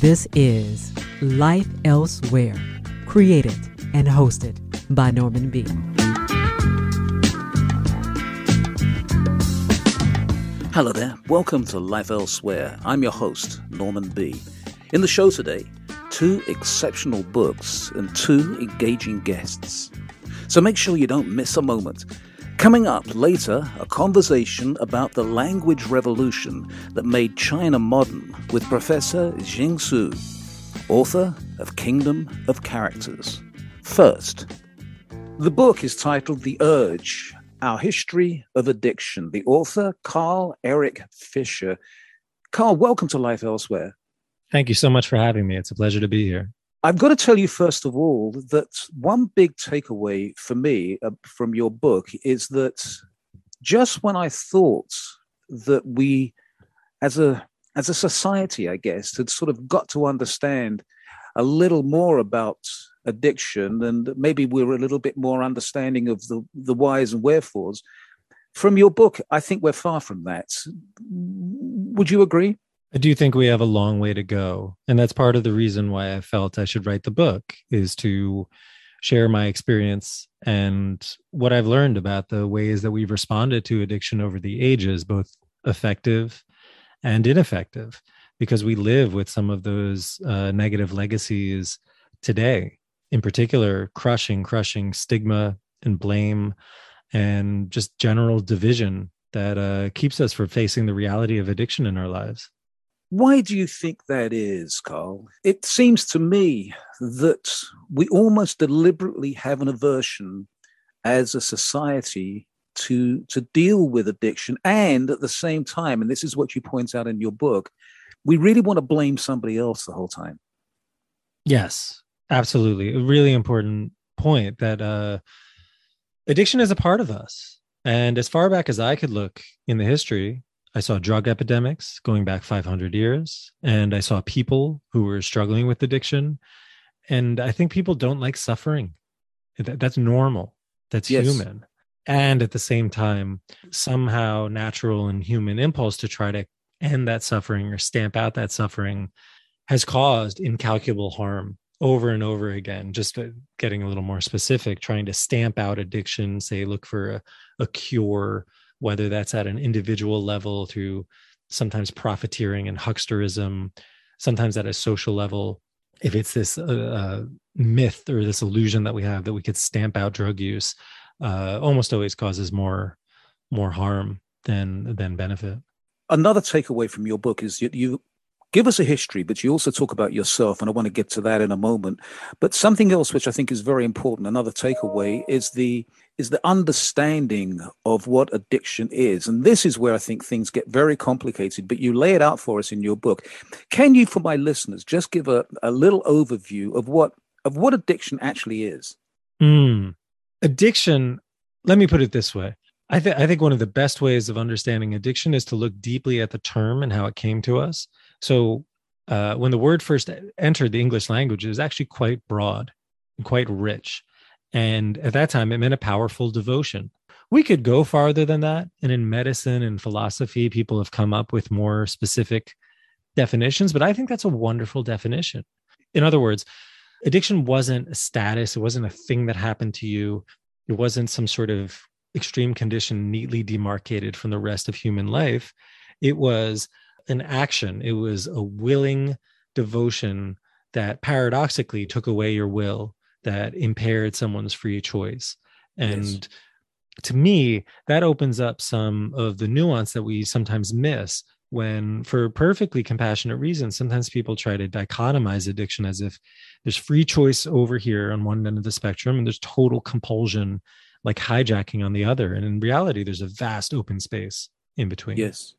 This is Life Elsewhere, created and hosted by Norman B. Hello there. Welcome to Life Elsewhere. I'm your host, Norman B. In the show today, two exceptional books and two engaging guests. So make sure you don't miss a moment. Coming up later, a conversation about the language revolution that made China modern with Professor Jing Tsu, author of Kingdom of Characters. First, the book is titled The Urge Our History of Addiction. The author, Carl Erik Fisher. Carl, welcome to Life Elsewhere. Thank you so much for having me. It's a pleasure to be here. I've got to tell you, first of all, that one big takeaway for me uh, from your book is that just when I thought that we, as a as a society, I guess, had sort of got to understand a little more about addiction and maybe we're a little bit more understanding of the, the whys and wherefores. From your book, I think we're far from that. Would you agree? I do think we have a long way to go. And that's part of the reason why I felt I should write the book is to share my experience and what I've learned about the ways that we've responded to addiction over the ages, both effective and ineffective, because we live with some of those uh, negative legacies today. In particular, crushing, crushing stigma and blame and just general division that uh, keeps us from facing the reality of addiction in our lives. Why do you think that is, Carl? It seems to me that we almost deliberately have an aversion as a society to to deal with addiction. And at the same time and this is what you point out in your book we really want to blame somebody else the whole time. Yes absolutely. A really important point that uh addiction is a part of us. And as far back as i could look in the history I saw drug epidemics going back 500 years, and I saw people who were struggling with addiction. And I think people don't like suffering. That's normal, that's yes. human. And at the same time, somehow natural and human impulse to try to end that suffering or stamp out that suffering has caused incalculable harm over and over again just uh, getting a little more specific trying to stamp out addiction say look for a, a cure whether that's at an individual level through sometimes profiteering and hucksterism, sometimes at a social level. If it's this uh, uh, myth or this illusion that we have that we could stamp out drug use, uh, almost always causes more more harm than than benefit. Another takeaway from your book is you, you give us a history, but you also talk about yourself, and I want to get to that in a moment. But something else which I think is very important, another takeaway, is the is the understanding of what addiction is. And this is where I think things get very complicated, but you lay it out for us in your book. Can you, for my listeners, just give a, a little overview of what of what addiction actually is? Mm. Addiction, let me put it this way. I, th- I think one of the best ways of understanding addiction is to look deeply at the term and how it came to us. So, uh, when the word first entered the English language, it was actually quite broad and quite rich. And at that time, it meant a powerful devotion. We could go farther than that. And in medicine and philosophy, people have come up with more specific definitions, but I think that's a wonderful definition. In other words, addiction wasn't a status, it wasn't a thing that happened to you, it wasn't some sort of extreme condition neatly demarcated from the rest of human life. It was an action, it was a willing devotion that paradoxically took away your will, that impaired someone's free choice. And yes. to me, that opens up some of the nuance that we sometimes miss when, for perfectly compassionate reasons, sometimes people try to dichotomize addiction as if there's free choice over here on one end of the spectrum and there's total compulsion, like hijacking on the other. And in reality, there's a vast open space in between. Yes.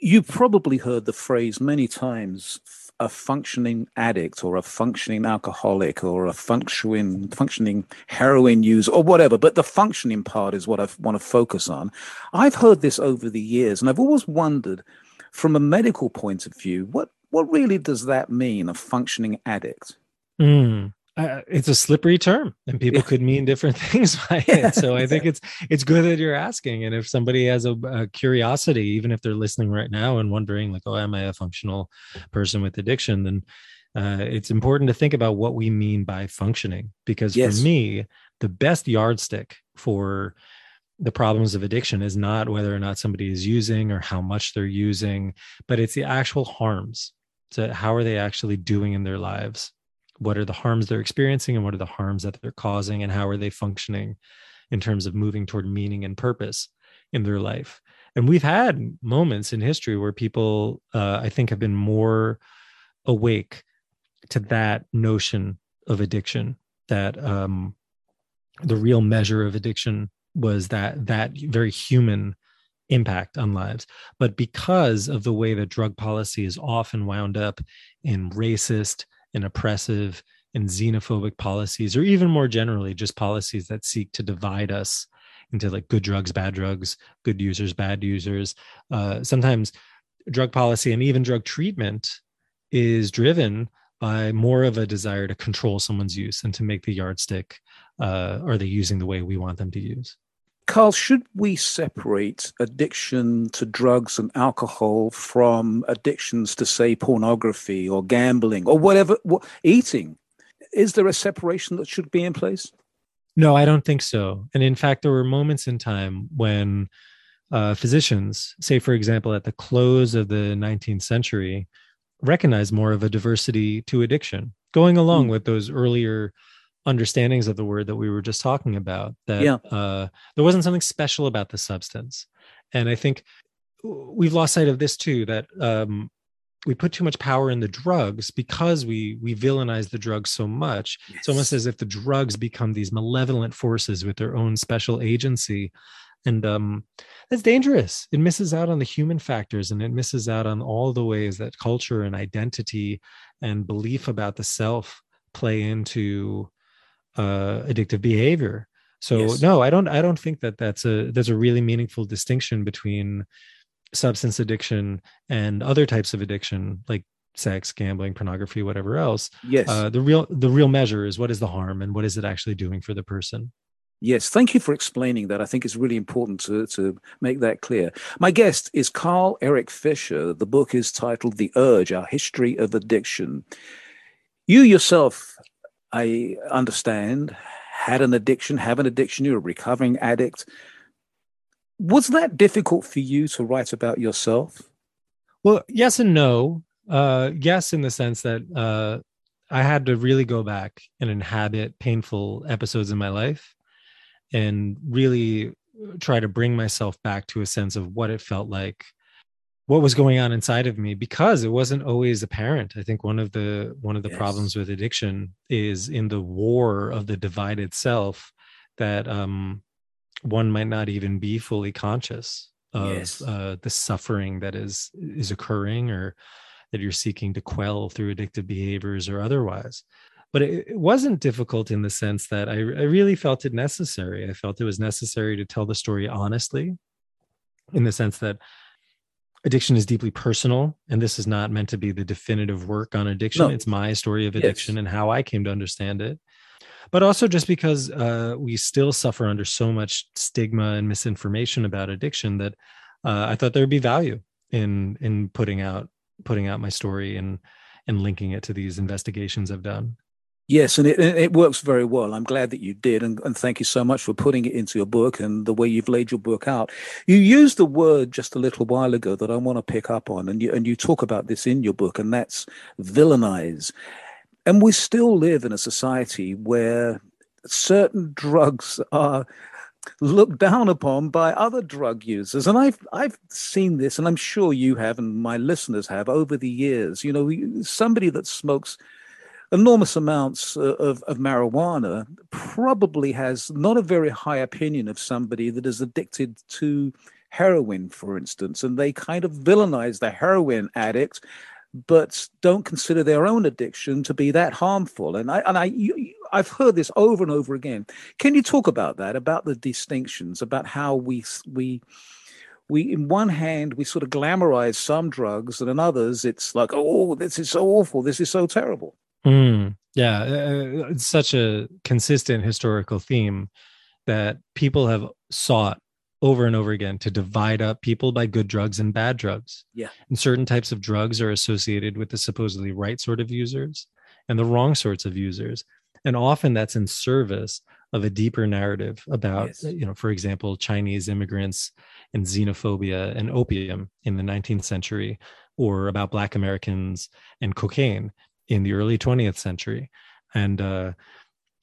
You've probably heard the phrase many times a functioning addict or a functioning alcoholic or a functioning functioning heroin user or whatever but the functioning part is what i want to focus on. I've heard this over the years and i've always wondered from a medical point of view what what really does that mean a functioning addict? Mm uh, it's a slippery term and people yeah. could mean different things by it. So i think it's it's good that you're asking. And if somebody has a, a, curiosity even if they're listening right now and wondering like oh am i a functional person with addiction? then uh, it's important to think about what we mean by functioning. Because Yes. for me the best yardstick for the problems of addiction is not whether or not somebody is using or how much they're using but it's the actual harms so how are they actually doing in their lives what are the harms they're experiencing and what are the harms that they're causing and how are they functioning in terms of moving toward meaning and purpose in their life. And we've had moments in history where people uh, i think have been more awake to that notion of addiction that um, the real measure of addiction was that that very human impact on lives. But because of the way that drug policy is often wound up in racist and oppressive and xenophobic policies or even more generally just policies that seek to divide us into like good drugs bad drugs good users bad users. Uh, sometimes drug policy and even drug treatment is driven by more of a desire to control someone's use and to make the yardstick uh, are they using the way we want them to use Carl, should we separate addiction to drugs and alcohol from addictions to, say, pornography or gambling or whatever, what, eating? Is there a separation that should be in place? No, I don't think so. And in fact, there were moments in time when uh, physicians, say, for example, at the close of the 19th century, recognized more of a diversity to addiction, going along Mm. with those earlier understandings of the word that we were just talking about. That Yeah. uh, there wasn't something special about the substance. And I think we've lost sight of this too that um, we put too much power in the drugs because we we villainize the drugs so much it's almost as if the drugs become these malevolent forces with their own special agency and um that's dangerous it misses out on the human factors and it misses out on all the ways that culture and identity and belief about the self play into uh addictive behavior so Yes. no i don't i don't think that that's a there's a really meaningful distinction between substance addiction and other types of addiction like sex gambling pornography whatever else Yes. uh, the real the real measure is what is the harm and what is it actually doing for the person Yes, thank you for explaining that. I think it's really important to, to make that clear. My guest is Carl Erik Fisher. The book is titled The Urge Our History of Addiction. You yourself, I understand, had an addiction, have an addiction, you're a recovering addict. Was that difficult for you to write about yourself? well yes and no uh yes in the sense that uh i had to really go back and inhabit painful episodes in my life and really try to bring myself back to a sense of what it felt like what was going on inside of me because it wasn't always apparent i think one of the one of the Yes. problems with addiction is in the war of the divided self that um one might not even be fully conscious of Yes. uh, the suffering that is is occurring or that you're seeking to quell through addictive behaviors or otherwise but it, it wasn't difficult in the sense that I, I really felt it necessary i felt it was necessary to tell the story honestly in the sense that addiction is deeply personal and this is not meant to be the definitive work on addiction No. it's my story of Yes. addiction and how i came to understand it but also just because uh, we still suffer under so much stigma and misinformation about addiction that uh, i thought there would be value in in putting out putting out my story and and linking it to these investigations i've done Yes, and it, it works very well. I'm glad that you did, and, and thank you so much for putting it into your book and the way you've laid your book out. You used the word just a little while ago that I want to pick up on, and you and you talk about this in your book, and that's villainize. And we still live in a society where certain drugs are looked down upon by other drug users and i've i've seen this and i'm sure you have and my listeners have over the years you know somebody that smokes enormous amounts uh, of, of marijuana probably has not a very high opinion of somebody that is addicted to heroin, for instance, and they kind of villainize the heroin addict, but don't consider their own addiction to be that harmful. And I and I you, I've heard this over and over again. Can you talk about that? About the distinctions, about how we we we in one hand we sort of glamorize some drugs, and in others it's like, oh, this is so awful, this is so terrible. Mm, yeah, uh, it's such a consistent historical theme that people have sought over and over again to divide up people by good drugs and bad drugs. Yeah. And certain types of drugs are associated with the supposedly right sort of users and the wrong sorts of users. And often that's in service of a deeper narrative about, yes. you know, for example, Chinese immigrants and xenophobia and opium in the 19th century, or about Black Americans and cocaine in the early 20th century. And uh,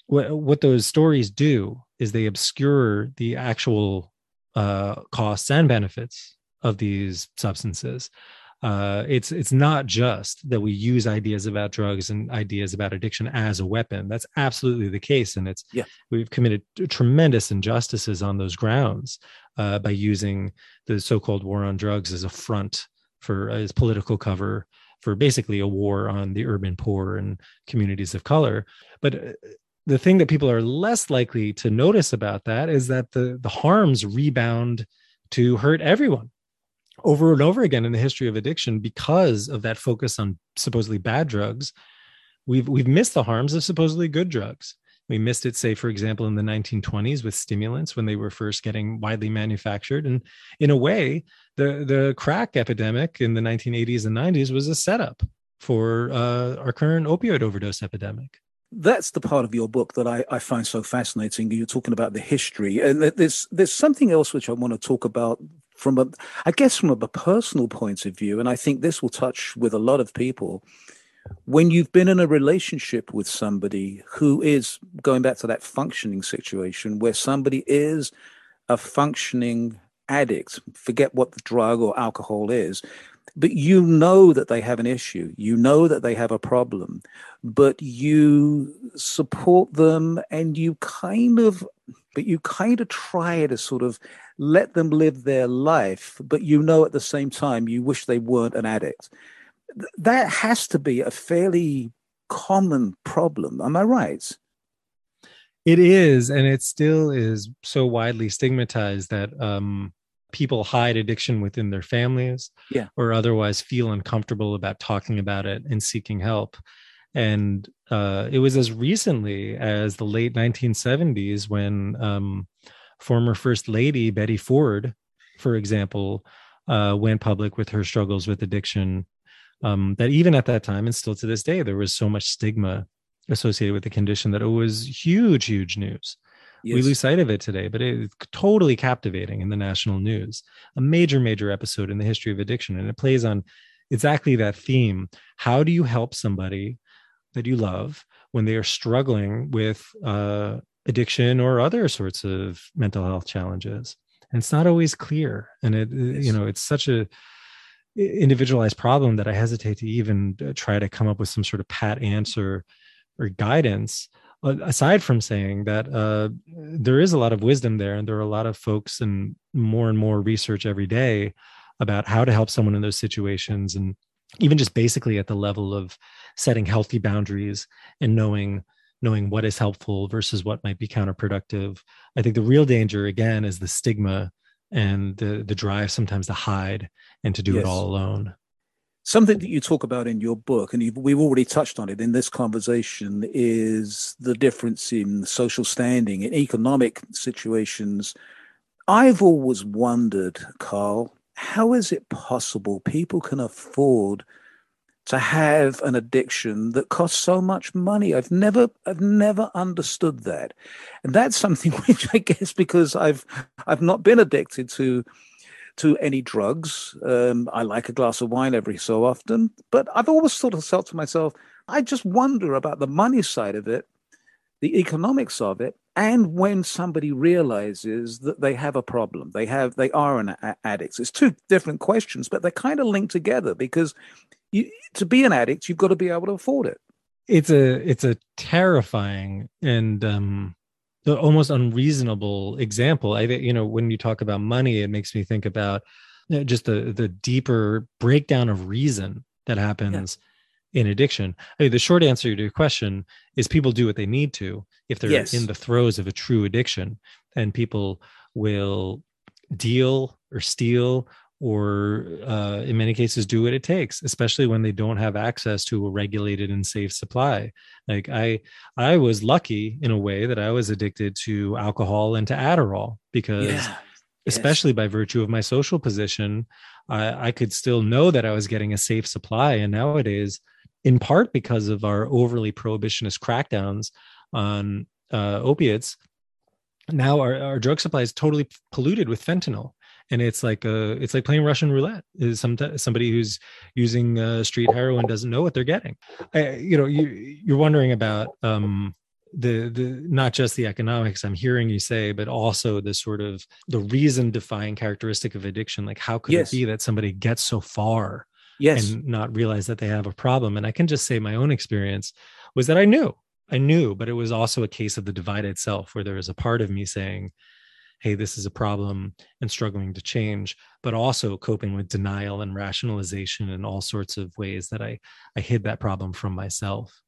what, what those stories do is they obscure the actual uh, costs and benefits of these substances. Uh, it's it's not just that we use ideas about drugs and ideas about addiction as a weapon. That's absolutely the case, and it's yeah. we've committed tremendous injustices on those grounds uh, by using the so-called war on drugs as a front for as political cover for basically a war on the urban poor and communities of color. But uh, the thing that people are less likely to notice about that is that the the harms rebound to hurt everyone over and over again in the history of addiction because of that focus on supposedly bad drugs we've we've missed the harms of supposedly good drugs we missed it say for example in the 1920s with stimulants when they were first getting widely manufactured and in a way the the crack epidemic in the 1980s and 90s was a setup for uh, our current opioid overdose epidemic that's the part of your book that I, I find so fascinating. You're talking about the history, and there's there's something else which I want to talk about from a, I guess, from a personal point of view, and I think this will touch with a lot of people. When you've been in a relationship with somebody who is going back to that functioning situation, where somebody is a functioning addict, forget what the drug or alcohol is, but you know that they have an issue you know that they have a problem but you support them and you kind of but you kind of try to sort of let them live their life but you know at the same time you wish they weren't an addict that has to be a fairly common problem. Am i right? It is and it still is so widely stigmatized that um people hide addiction within their families yeah. or otherwise feel uncomfortable about talking about it and seeking help. And uh, it was as recently as the late 1970s when um, former first lady betty ford for example uh, went public with her struggles with addiction um, that even at that time and still to this day there was so much stigma associated with the condition that it was huge huge news Yes. We lose sight of it today, but it's totally captivating in the national news. A major, major episode in the history of addiction. And it plays on exactly that theme. How do you help somebody that you love when they are struggling with uh, addiction or other sorts of mental health challenges? And it's not always clear. And it, yes. you know, it's such a, individualized problem that I hesitate to even uh, try to come up with some sort of pat answer or guidance aside from saying that uh, there is a lot of wisdom there and there are a lot of folks and more and more research every day about how to help someone in those situations and even just basically at the level of setting healthy boundaries and knowing knowing what is helpful versus what might be counterproductive. I think the real danger again is the stigma and the the drive sometimes to hide and to do yes. it all alone Something that you talk about in your book, and we've already touched on it in this conversation, is the difference in social standing in economic situations. I've always wondered, Carl, how is it possible people can afford to have an addiction that costs so much money? I've never, I've never understood that, and that's something which I guess because I've, I've not been addicted to to any drugs. Um, I like a glass of wine every so often, but I've always sort of thought to myself, I just wonder about the money side of it, the economics of it, and when somebody realizes that they have a problem, they have they are an a- addict. It's two different questions, but they're kind of linked together because you, to be an addict, you've got to be able to afford it. It's a it's a terrifying and um, the almost unreasonable example. I you know when you talk about money, it makes me think about just the the deeper breakdown of reason that happens yeah. in addiction. I mean, the short answer to your question is people do what they need to if they're yes. in the throes of a true addiction, and people will deal or steal or uh, in many cases do what it takes especially when they don't have access to a regulated and safe supply like i i was lucky in a way that i was addicted to alcohol and to adderall because yeah. especially by virtue of my social position. I, I could still know that I was getting a safe supply. And nowadays, in part because of our overly prohibitionist crackdowns on uh, opiates, now our, our drug supply is totally polluted with fentanyl and it's like a it's like playing russian roulette is some somebody who's using uh, street heroin doesn't know what they're getting. I, you know you you're wondering about um the the not just the economics i'm hearing you say but also the sort of the reason defying characteristic of addiction. Like how could yes. it be that somebody gets so far yes. and not realize that they have a problem? And i can just say my own experience was that i knew I knew, but it was also a case of the divided self where there was a part of me saying, hey, this is a problem and struggling to change, but also coping with denial and rationalization and all sorts of ways that I, I hid that problem from myself.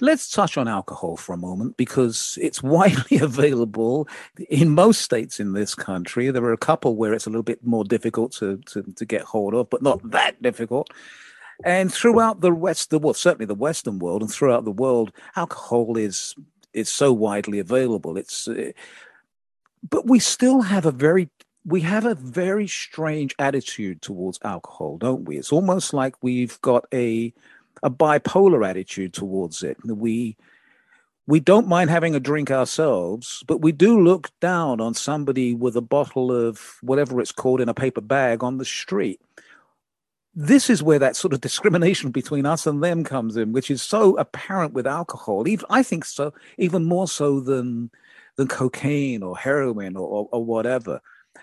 Let's touch on alcohol for a moment because it's widely available in most states in this country. There are a couple where it's a little bit more difficult to, to, to get hold of, but not that difficult. And throughout the West, the well, certainly the Western world, and throughout the world, alcohol is is so widely available. It's, uh, but we still have a very we have a very strange attitude towards alcohol, don't we? It's almost like we've got a a bipolar attitude towards it. We we don't mind having a drink ourselves, but we do look down on somebody with a bottle of whatever it's called in a paper bag on the street this is where that sort of discrimination between us and them comes in, which is so apparent with alcohol. Even I think so, even more so than than cocaine or heroin or, or, or whatever.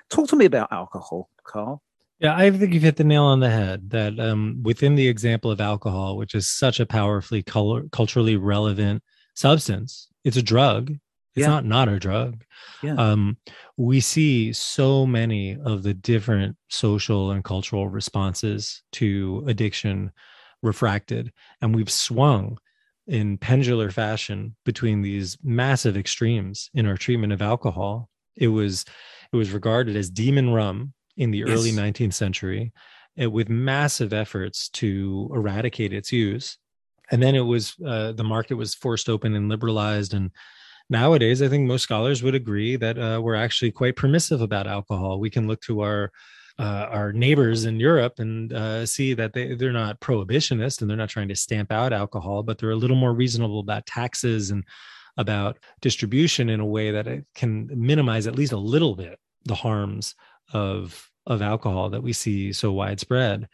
Talk to me about alcohol, Carl. Yeah, I think you've hit the nail on the head. That um, within the example of alcohol, which is such a powerfully color, culturally relevant substance, it's a drug. It's yeah. not not a drug. Yeah. Um, we see so many of the different social and cultural responses to addiction refracted, and we've swung in pendular fashion between these massive extremes in our treatment of alcohol. It was it was regarded as demon rum in the yes. early 19th century, it, with massive efforts to eradicate its use. And then it was uh, the market was forced open and liberalized, and nowadays, I think most scholars would agree that uh, we're actually quite permissive about alcohol. We can look to our uh, our neighbors in Europe and uh, see that they they're not prohibitionist and they're not trying to stamp out alcohol, but they're a little more reasonable about taxes and about distribution in a way that it can minimize at least a little bit the harms of of alcohol that we see so widespread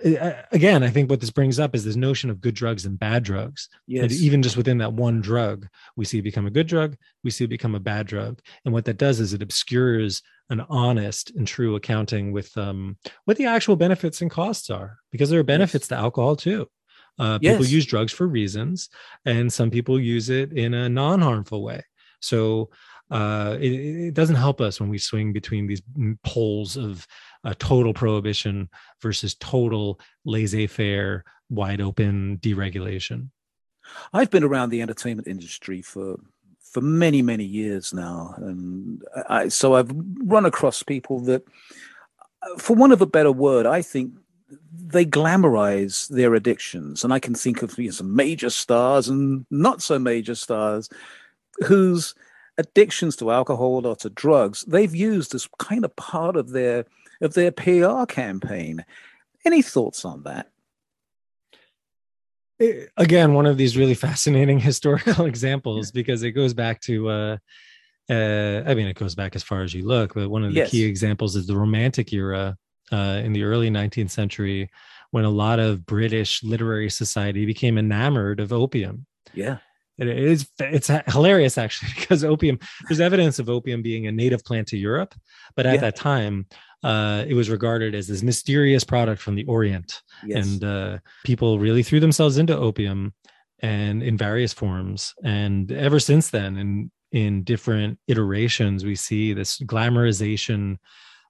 again, I think what this brings up is this notion of good drugs and bad drugs. Yes. And even just within that one drug, we see it become a good drug, we see it become a bad drug. And what that does is it obscures an honest and true accounting with um, what the actual benefits and costs are, because there are benefits yes. to alcohol too. Uh, yes. People use drugs for reasons, and some people use it in a non harmful way. So uh, it, it, doesn't help us when we swing between these poles of a total prohibition versus total laissez-faire, wide open deregulation? I've been around the entertainment industry for for many many years now, and I, so I've run across people that, for want of a better word, I think they glamorize their addictions, and I can think of you know, some major stars and not so major stars whose addictions to alcohol or to drugs they've used as kind of part of their of their PR campaign. Any thoughts on that? Eh, again, one of these really fascinating historical examples because it goes back to, uh, uh, I mean, it goes back as far as you look, but one of the yes. key examples is the Romantic era uh, in the early 19th century when a lot of British literary society became enamored of opium. Yeah. It is it's hilarious actually because opium there's evidence of opium being a native plant to Europe, but at yeah. that time uh, it was regarded as this mysterious product from the Orient, yes. and uh, people really threw themselves into opium and in various forms. And ever since then, in in different iterations, we see this glamorization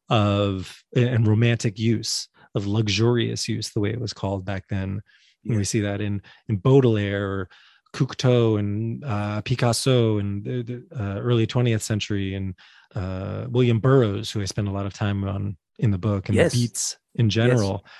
of and romantic use of luxurious use, the way it was called back then. Yes. And we see that in in Baudelaire or Cocteau and uh, Picasso in the, the uh, early 20th century and uh, William Burroughs, who I spend a lot of time on in the book, and yes. the beats in general. Yes.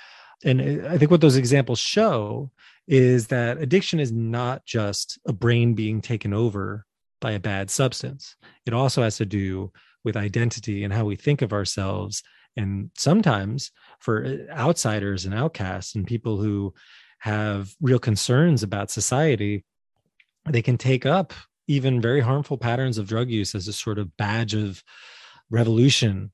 And I think what those examples show is that addiction is not just a brain being taken over by a bad substance. It also has to do with identity and how we think of ourselves. And sometimes for uh, outsiders and outcasts and people who have real concerns about society, they can take up even very harmful patterns of drug use as a sort of badge of revolution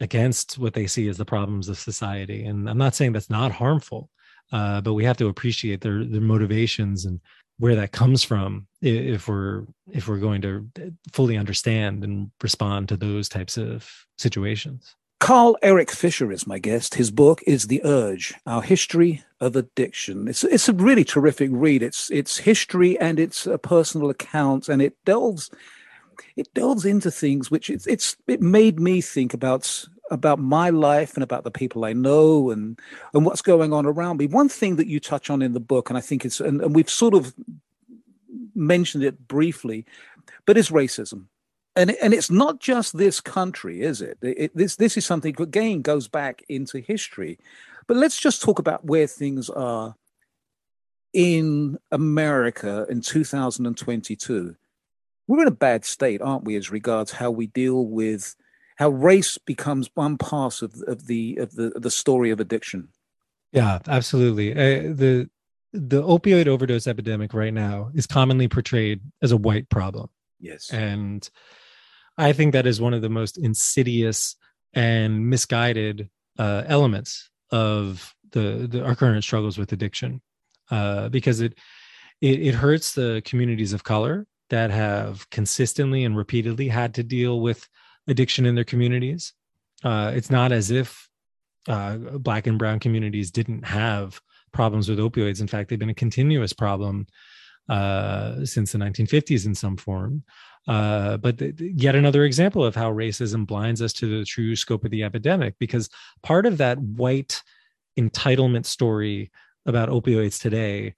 against what they see as the problems of society. And I'm not saying that's not harmful, uh, but we have to appreciate their their motivations and where that comes from if we're if we're going to fully understand and respond to those types of situations. Carl Erik Fisher is my guest. His book is The Urge: Our History of Addiction. It's it's a really terrific read. It's it's history and it's a personal account, and it delves it delves into things which it's it's it made me think about about my life and about the people I know and and what's going on around me. One thing that you touch on in the book, and I think it's and, and we've sort of mentioned it briefly, but is racism and and it's not just this country, is it? it? This this is something again goes back into history, but let's just talk about where things are in America in 2022. We're in a bad state, aren't we, as regards how we deal with how race becomes one part of, of the of the of the story of addiction. Yeah, absolutely. Uh, the the opioid overdose epidemic right now is commonly portrayed as a white problem. Yes. And I think that is one of the most insidious and misguided uh, elements of the, the, our current struggles with addiction, uh, because it, it it hurts the communities of color that have consistently and repeatedly had to deal with addiction in their communities. Uh, it's not as if uh, black and brown communities didn't have problems with opioids. In fact, they've been a continuous problem uh, since the 1950s in some form. Uh, but th- yet another example of how racism blinds us to the true scope of the epidemic, because part of that white entitlement story about opioids today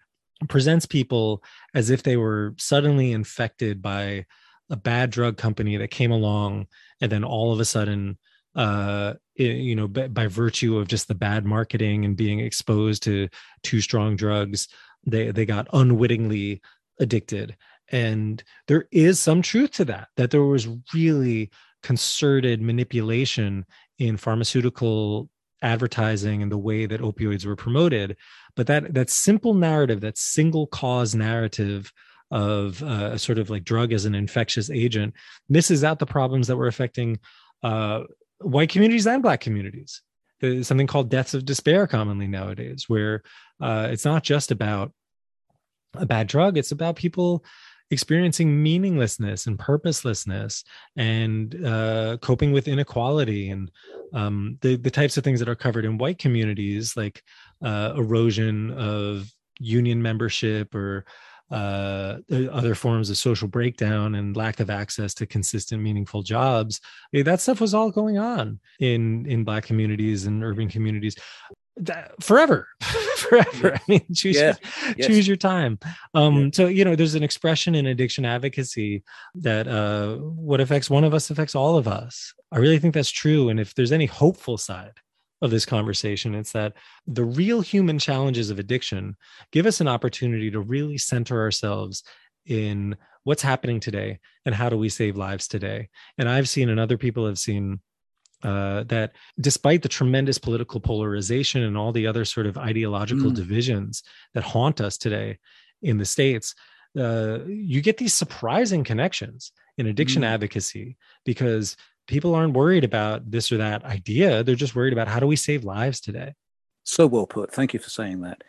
presents people as if they were suddenly infected by a bad drug company that came along and then all of a sudden uh you know by virtue of just the bad marketing and being exposed to too strong drugs they they got unwittingly addicted and there is some truth to that, that there was really concerted manipulation in pharmaceutical advertising and the way that opioids were promoted. But that that simple narrative, that single cause narrative of uh, sort of like drug as an infectious agent, misses out the problems that were affecting uh, white communities and black communities. There's something called deaths of despair commonly nowadays, where uh, it's not just about a bad drug; it's about people experiencing meaninglessness and purposelessness and uh, coping with inequality and um, the, the types of things that are covered in white communities like uh, erosion of union membership or uh, other forms of social breakdown and lack of access to consistent, meaningful jobs. That stuff was all going on in in Black communities and urban communities that, forever forever i mean choose yeah. your, yes. choose your time um yeah. so you know there's an expression in addiction advocacy that uh what affects one of us affects all of us i really think that's true and if there's any hopeful side of this conversation it's that the real human challenges of addiction give us an opportunity to really center ourselves in what's happening today and how do we save lives today and i've seen and other people have seen uh, that despite the tremendous political polarization and all the other sort of ideological mm. divisions that haunt us today in the states uh, you get these surprising connections in addiction mm. advocacy because people aren't worried about this or that idea they're just worried about how do we save lives today so well put thank you for saying that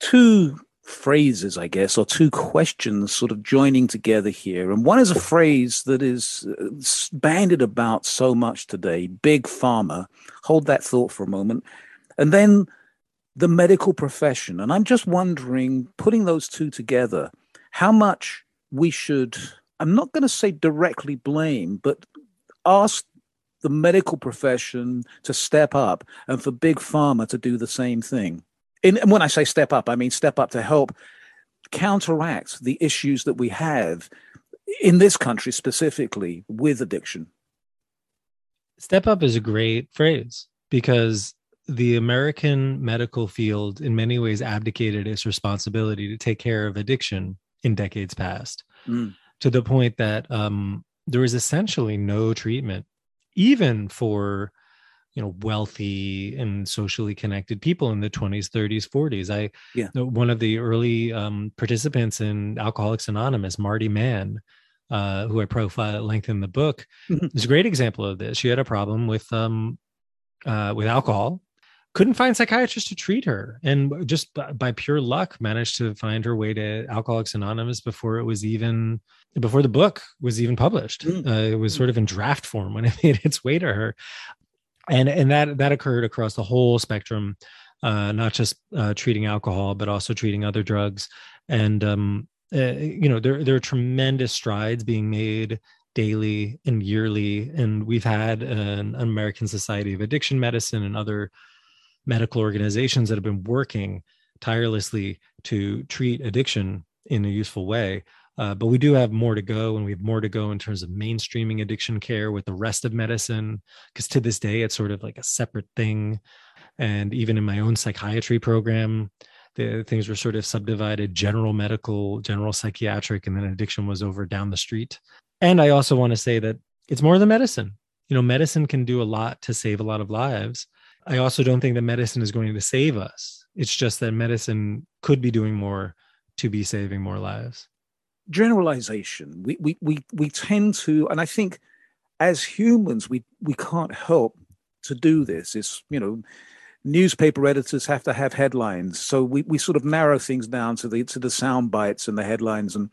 two phrases, I guess, or two questions sort of joining together here. And one is a phrase that is uh, banded about so much today big pharma. Hold that thought for a moment. And then the medical profession. And I'm just wondering, putting those two together, how much we should, I'm not going to say directly blame, but ask the medical profession to step up and for big pharma to do the same thing in, and when I say step up, I mean step up to help counteract the issues that we have in this country specifically with addiction. Step up is a great phrase because the American medical field, in many ways, abdicated its responsibility to take care of addiction in decades past, mm. to the point that um, there was essentially no treatment even for you know wealthy and socially connected people in the 20s 30s 40s i yeah. one of the early um, participants in alcoholics anonymous marty mann uh, who i profile at length in the book mm-hmm. is a great example of this. She had a problem with um, uh, with alcohol couldn't find psychiatrists to treat her. And just by pure luck managed to find her way to alcoholics anonymous before it was even before the book was even published. Mm. uh, it was sort of in draft form when it made its way to her. And and that that occurred across the whole spectrum uh, not just uh, treating alcohol but also treating other drugs. And um, uh, you know there there are tremendous strides being made daily and yearly. And we've had an american society of addiction medicine and other medical organizations that have been working tirelessly to treat addiction in a useful way uh, but we do have more to go, and we have more to go in terms of mainstreaming addiction care with the rest of medicine. Because to this day, it's sort of like a separate thing. And even in my own psychiatry program, the things were sort of subdivided general medical, general psychiatric, and then addiction was over down the street. And I also want to say that it's more than medicine. You know, medicine can do a lot to save a lot of lives. I also don't think that medicine is going to save us. It's just that medicine could be doing more to be saving more lives generalization. We, we, we, we tend to, and I think as humans, we, we can't help to do this. It's, you know, newspaper editors have to have headlines. So we, we sort of narrow things down to the, to the sound bites and the headlines. And,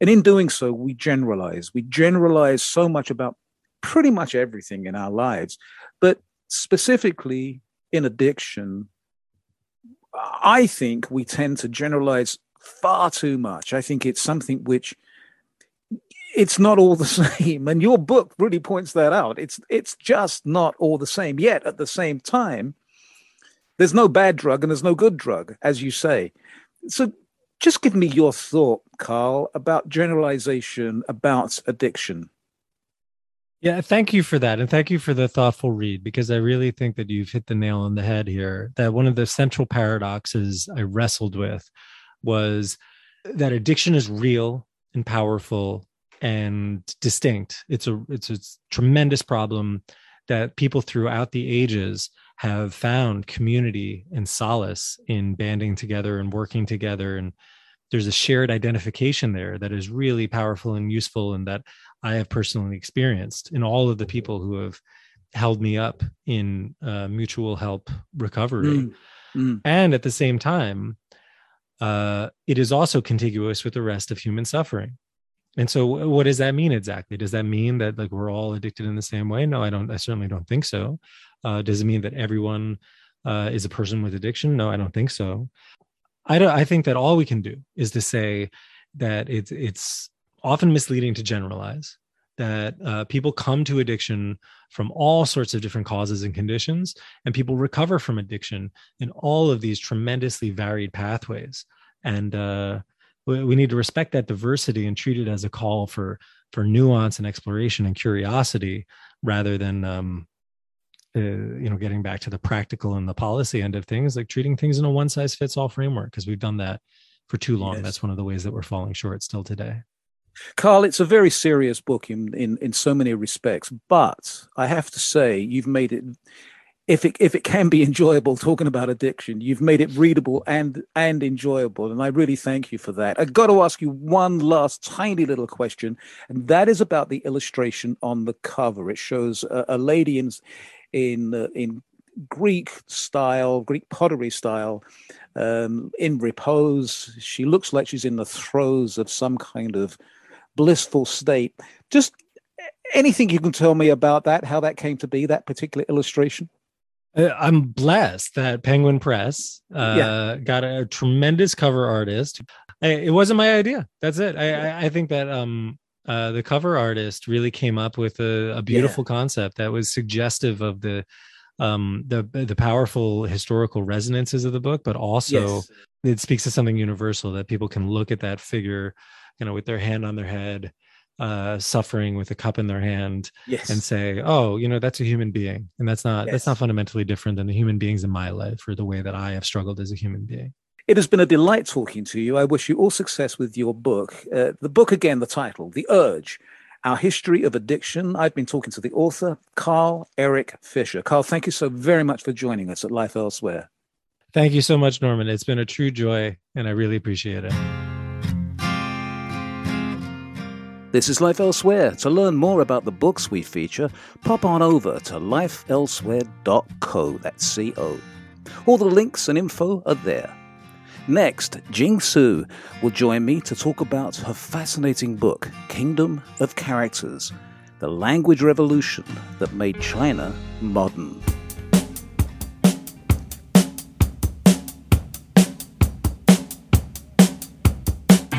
and in doing so, we generalize. We generalize so much about pretty much everything in our lives. Specifically in addiction, I think we tend to generalize far too much. I think it's something which it's not all the same. And your book really points that out. It's it's just not all the same. Yet at the same time there's no bad drug and there's no good drug as you say. So just give me your thought carl about generalization about addiction yeah thank you for that and thank you for the thoughtful read because i really think that you've hit the nail on the head here that one of the central paradoxes i wrestled with was that addiction is real and powerful and distinct. It's a it's a tremendous problem that people throughout the ages have found community and solace in banding together and working together and there's a shared identification there that is really powerful and useful and that I have personally experienced in all of the people who have held me up in uh, mutual help recovery. Mm, mm. And at the same time, uh, it is also contiguous with the rest of human suffering. And so, what does that mean exactly? Does that mean that like we're all addicted in the same way? No, I don't. I certainly don't think so. Uh, does it mean that everyone uh, is a person with addiction? No, I don't think so. I don't. I think that all we can do is to say that it's it's often misleading to generalize that uh, people come to addiction from all sorts of different causes and conditions, and people recover from addiction in all of these tremendously varied pathways. And uh, we, we need to respect that diversity and treat it as a call for for nuance and exploration and curiosity rather than um, uh, you know getting back to the practical and the policy end of things like treating things in a one size fits all framework because we've done that for too long. Yes. that's one of the ways that we're falling short still today carl it's a very serious book in, in in so many respects but i have to say you've made it if it if it can be enjoyable talking about addiction you've made it readable and and enjoyable and i really thank you for that. I've got to ask you one last tiny little question and that is about the illustration on the cover. It shows a, a lady in in uh, in greek style greek pottery style um, in repose. She looks like she's in the throes of some kind of blissful state just anything you can tell me about that how that came to be that particular illustration uh, I'm blessed that Penguin Press uh, yeah. got a tremendous cover artist. I, it wasn't my idea. That's it. I, I think that um, uh, the cover artist really came up with a, a beautiful yeah. concept that was suggestive of the um, the the powerful historical resonances of the book, but also yes. it speaks to something universal that people can look at that figure, you know, with their hand on their head uh, suffering with a cup in their hand yes. and say, "Oh, you know, that's a human being," and that's not yes. that's not fundamentally different than the human beings in my life or the way that I have struggled as a human being. It has been a delight talking to you. I wish you all success with your book. Uh, the book again, the title, "The Urge." Our History of Addiction. I've been talking to the author, Carl Erik Fisher. Carl, thank you so very much for joining us at Life Elsewhere. Thank you so much, Norman. It's been a true joy, and I really appreciate it. This is Life Elsewhere. To learn more about the books we feature, pop on over to lifeelsewhere.co. That's C O. All the links and info are there. Next, Jing Tsu will join me to talk about her fascinating book, Kingdom of Characters The Language Revolution That Made China Modern.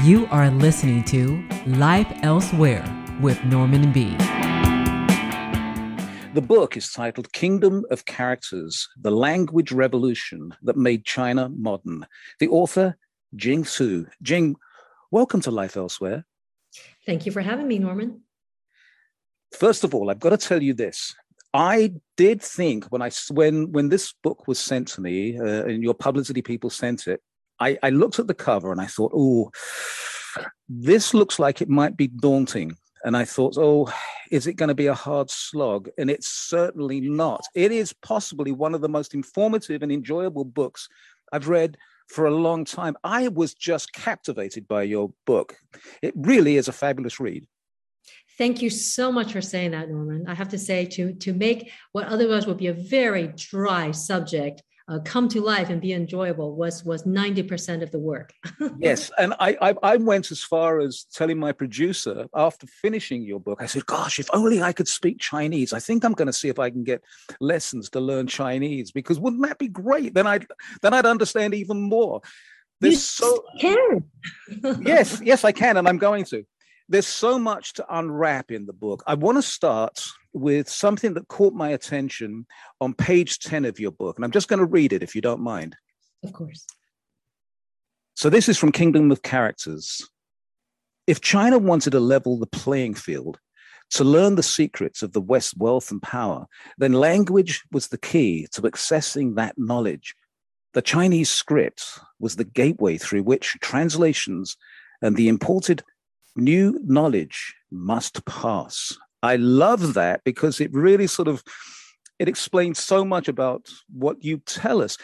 You are listening to Life Elsewhere with Norman B. The book is titled Kingdom of Characters The Language Revolution That Made China Modern. The author, Jing Tsu. Jing, welcome to Life Elsewhere. Thank you for having me, Norman. First of all, I've got to tell you this. I did think when I when when this book was sent to me uh, and your publicity people sent it, I, I looked at the cover and I thought, oh, this looks like it might be daunting. And I thought, oh, is it going to be a hard slog? And it's certainly not. It is possibly one of the most informative and enjoyable books I've read for a long time. I was just captivated by your book. It really is a fabulous read. Thank you so much for saying that, Norman. I have to say, to, to make what otherwise would be a very dry subject uh, come to life and be enjoyable was was 90% of the work. Yes and I, I, I went as far as telling my producer after finishing your book i said gosh if only i could speak chinese. I think i'm going to see if i can get lessons to learn chinese because wouldn't that be great? Then i'd then i'd understand even more. There's you so can. Yes yes i can and i'm going to. There's so much to unwrap in the book. I want to start with something that caught my attention on page 10 of your book. And I'm just going to read it if you don't mind. Of course. So, this is from Kingdom of Characters. If China wanted to level the playing field, to learn the secrets of the West's wealth and power, then language was the key to accessing that knowledge. The Chinese script was the gateway through which translations and the imported new knowledge must pass. I love that because it really sort of it explains so much about what you tell us.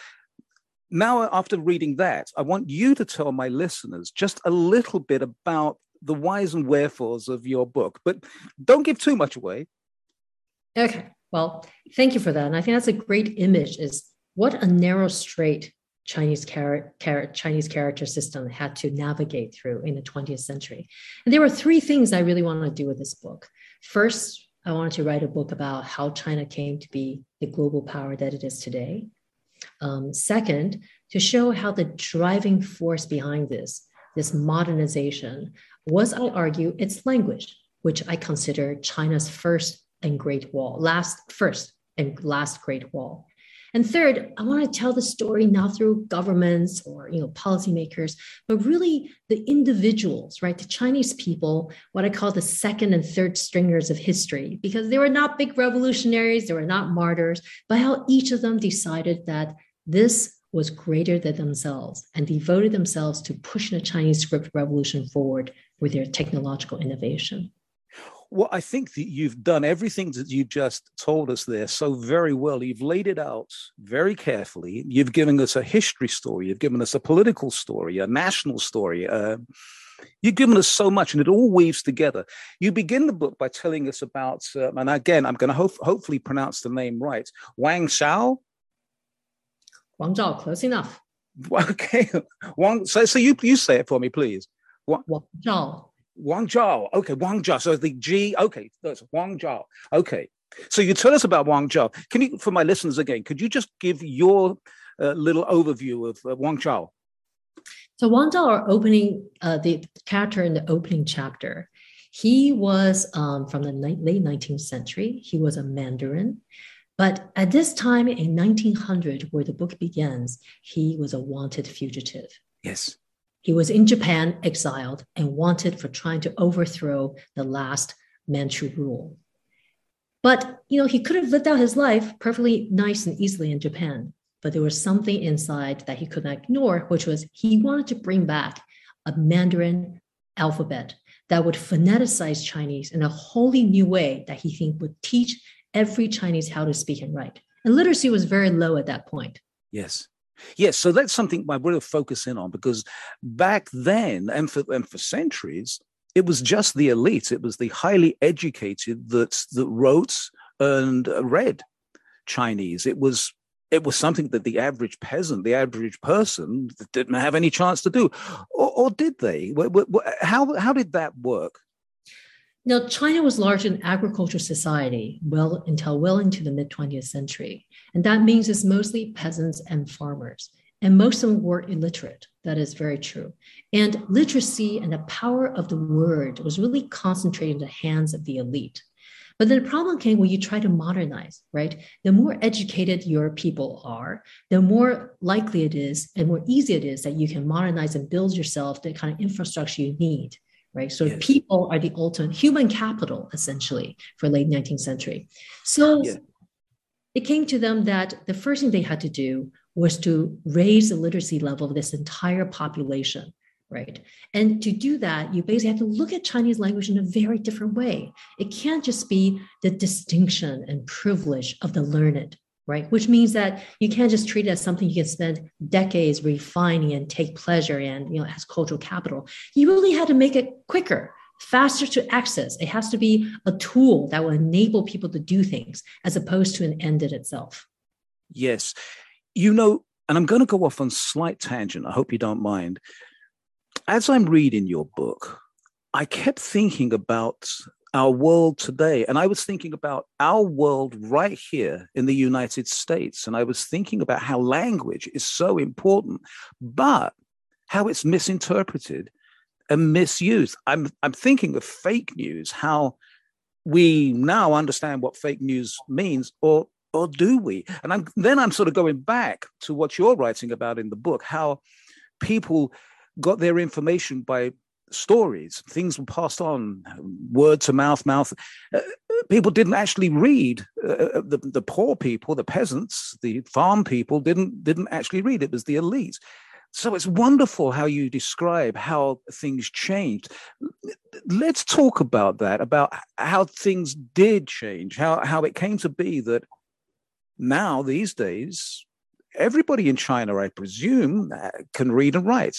Now, after reading that, I want you to tell my listeners just a little bit about the whys and wherefores of your book, but don't give too much away. Okay. Well, thank you for that. And I think that's a great image is what a narrow straight Chinese char- char- Chinese character system had to navigate through in the 20th century. And there were three things I really wanted to do with this book. First, I wanted to write a book about how China came to be the global power that it is today. Um, second, to show how the driving force behind this, this modernization, was, I argue, its language, which I consider China's first and great wall, last first and last great wall. And third, I want to tell the story not through governments or you know policymakers, but really the individuals, right? The Chinese people, what I call the second and third stringers of history, because they were not big revolutionaries, they were not martyrs, but how each of them decided that this was greater than themselves and devoted themselves to pushing the Chinese script revolution forward with their technological innovation well, I think that you've done everything that you just told us there so very well. You've laid it out very carefully. You've given us a history story. You've given us a political story, a national story. Uh, you've given us so much, and it all weaves together. You begin the book by telling us about, uh, and again, I'm going to ho- hopefully pronounce the name right, Wang Shao. Wang Zhao, close enough. Okay, Wang. So, so you you say it for me, please. Wang, Wang Zhao. Wang Zhao. Okay, Wang Zhao. So the G, okay, that's Wang Zhao. Okay. So you tell us about Wang Zhao. Can you, for my listeners again, could you just give your uh, little overview of uh, Wang Zhao? So Wang Zhao, our opening, uh, the character in the opening chapter, he was um, from the ni- late 19th century. He was a Mandarin. But at this time in 1900, where the book begins, he was a wanted fugitive. Yes. He was in Japan, exiled, and wanted for trying to overthrow the last Manchu rule. But you know, he could have lived out his life perfectly nice and easily in Japan. But there was something inside that he could not ignore, which was he wanted to bring back a Mandarin alphabet that would phoneticize Chinese in a wholly new way that he think would teach every Chinese how to speak and write. And literacy was very low at that point. Yes. Yes, so that's something I really focus in on because back then and for and for centuries, it was just the elite. It was the highly educated that that wrote and read Chinese. It was it was something that the average peasant, the average person, didn't have any chance to do, or, or did they? How how did that work? Now, China was largely an agricultural society well until well into the mid 20th century. And that means it's mostly peasants and farmers. And most of them were illiterate. That is very true. And literacy and the power of the word was really concentrated in the hands of the elite. But then the problem came when you try to modernize, right? The more educated your people are, the more likely it is and more easy it is that you can modernize and build yourself the kind of infrastructure you need right? So yes. people are the ultimate human capital, essentially, for late 19th century. So yeah. it came to them that the first thing they had to do was to raise the literacy level of this entire population, right? And to do that, you basically have to look at Chinese language in a very different way. It can't just be the distinction and privilege of the learned, right? Which means that you can't just treat it as something you can spend decades refining and take pleasure in, you know, as cultural capital. You really had to make it quicker, faster to access. It has to be a tool that will enable people to do things as opposed to an end in itself. Yes. You know, and I'm going to go off on slight tangent. I hope you don't mind. As I'm reading your book, I kept thinking about our world today. And I was thinking about our world right here in the United States. And I was thinking about how language is so important, but how it's misinterpreted and misused. I'm, I'm thinking of fake news, how we now understand what fake news means, or or do we? And I'm, then I'm sort of going back to what you're writing about in the book, how people got their information by stories. Things were passed on, word to mouth, mouth. Uh, people didn't actually read. Uh, uh, the, the poor people, the peasants, the farm people didn't didn't actually read. It was the elite. So it's wonderful how you describe how things changed. Let's talk about that, about how things did change, how, how it came to be that now, these days, everybody in China, I presume, uh, can read and write.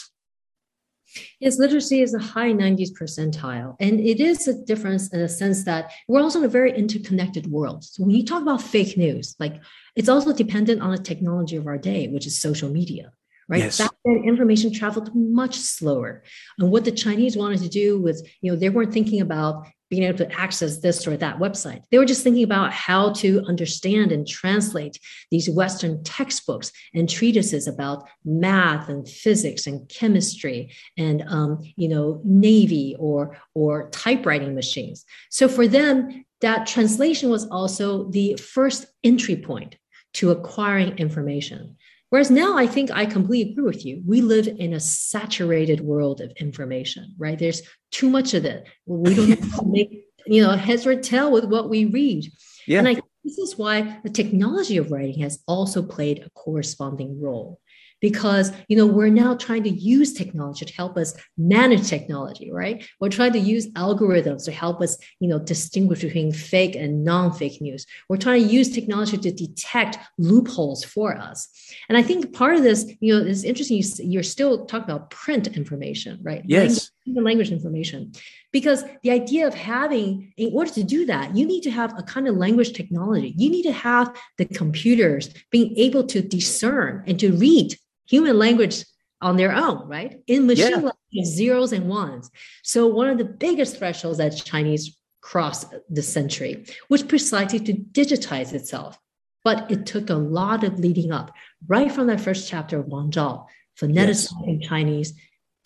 Yes, literacy is a high 90s percentile. And it is a difference in the sense that we're also in a very interconnected world. So when you talk about fake news, like it's also dependent on the technology of our day, which is social media. Right. Yes. Back then, information traveled much slower. And what the Chinese wanted to do was, you know, they weren't thinking about being able to access this or that website. They were just thinking about how to understand and translate these Western textbooks and treatises about math and physics and chemistry and um, you know navy or or typewriting machines. So for them, that translation was also the first entry point to acquiring information. Whereas now I think I completely agree with you. We live in a saturated world of information, right? There's too much of it. We don't make, you know, heads or tail with what we read. Yeah. And I this is why the technology of writing has also played a corresponding role because you know we're now trying to use technology to help us manage technology right? We're trying to use algorithms to help us you know distinguish between fake and non-fake news. We're trying to use technology to detect loopholes for us. And i think part of this you know is interesting you're still talking about print information right? Yes. language, language information. Because the idea of having in order to do that you need to have a kind of language technology. You need to have the computers being able to discern and to read human language on their own, right? In machine yeah. language, zeros and ones. So one of the biggest thresholds that Chinese crossed the century was precisely to digitize itself. But it took a lot of leading up, right from that first chapter of Wang Zhao, phoneticizing yes. Chinese,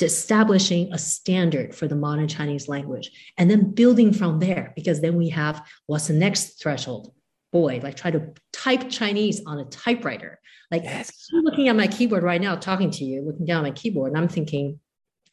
establishing a standard for the modern Chinese language, and then building from there, because then we have what's the next threshold? Boy, like try to type Chinese on a typewriter. Like yes. I'm looking at my keyboard right now, talking to you, looking down at my keyboard, and I'm thinking,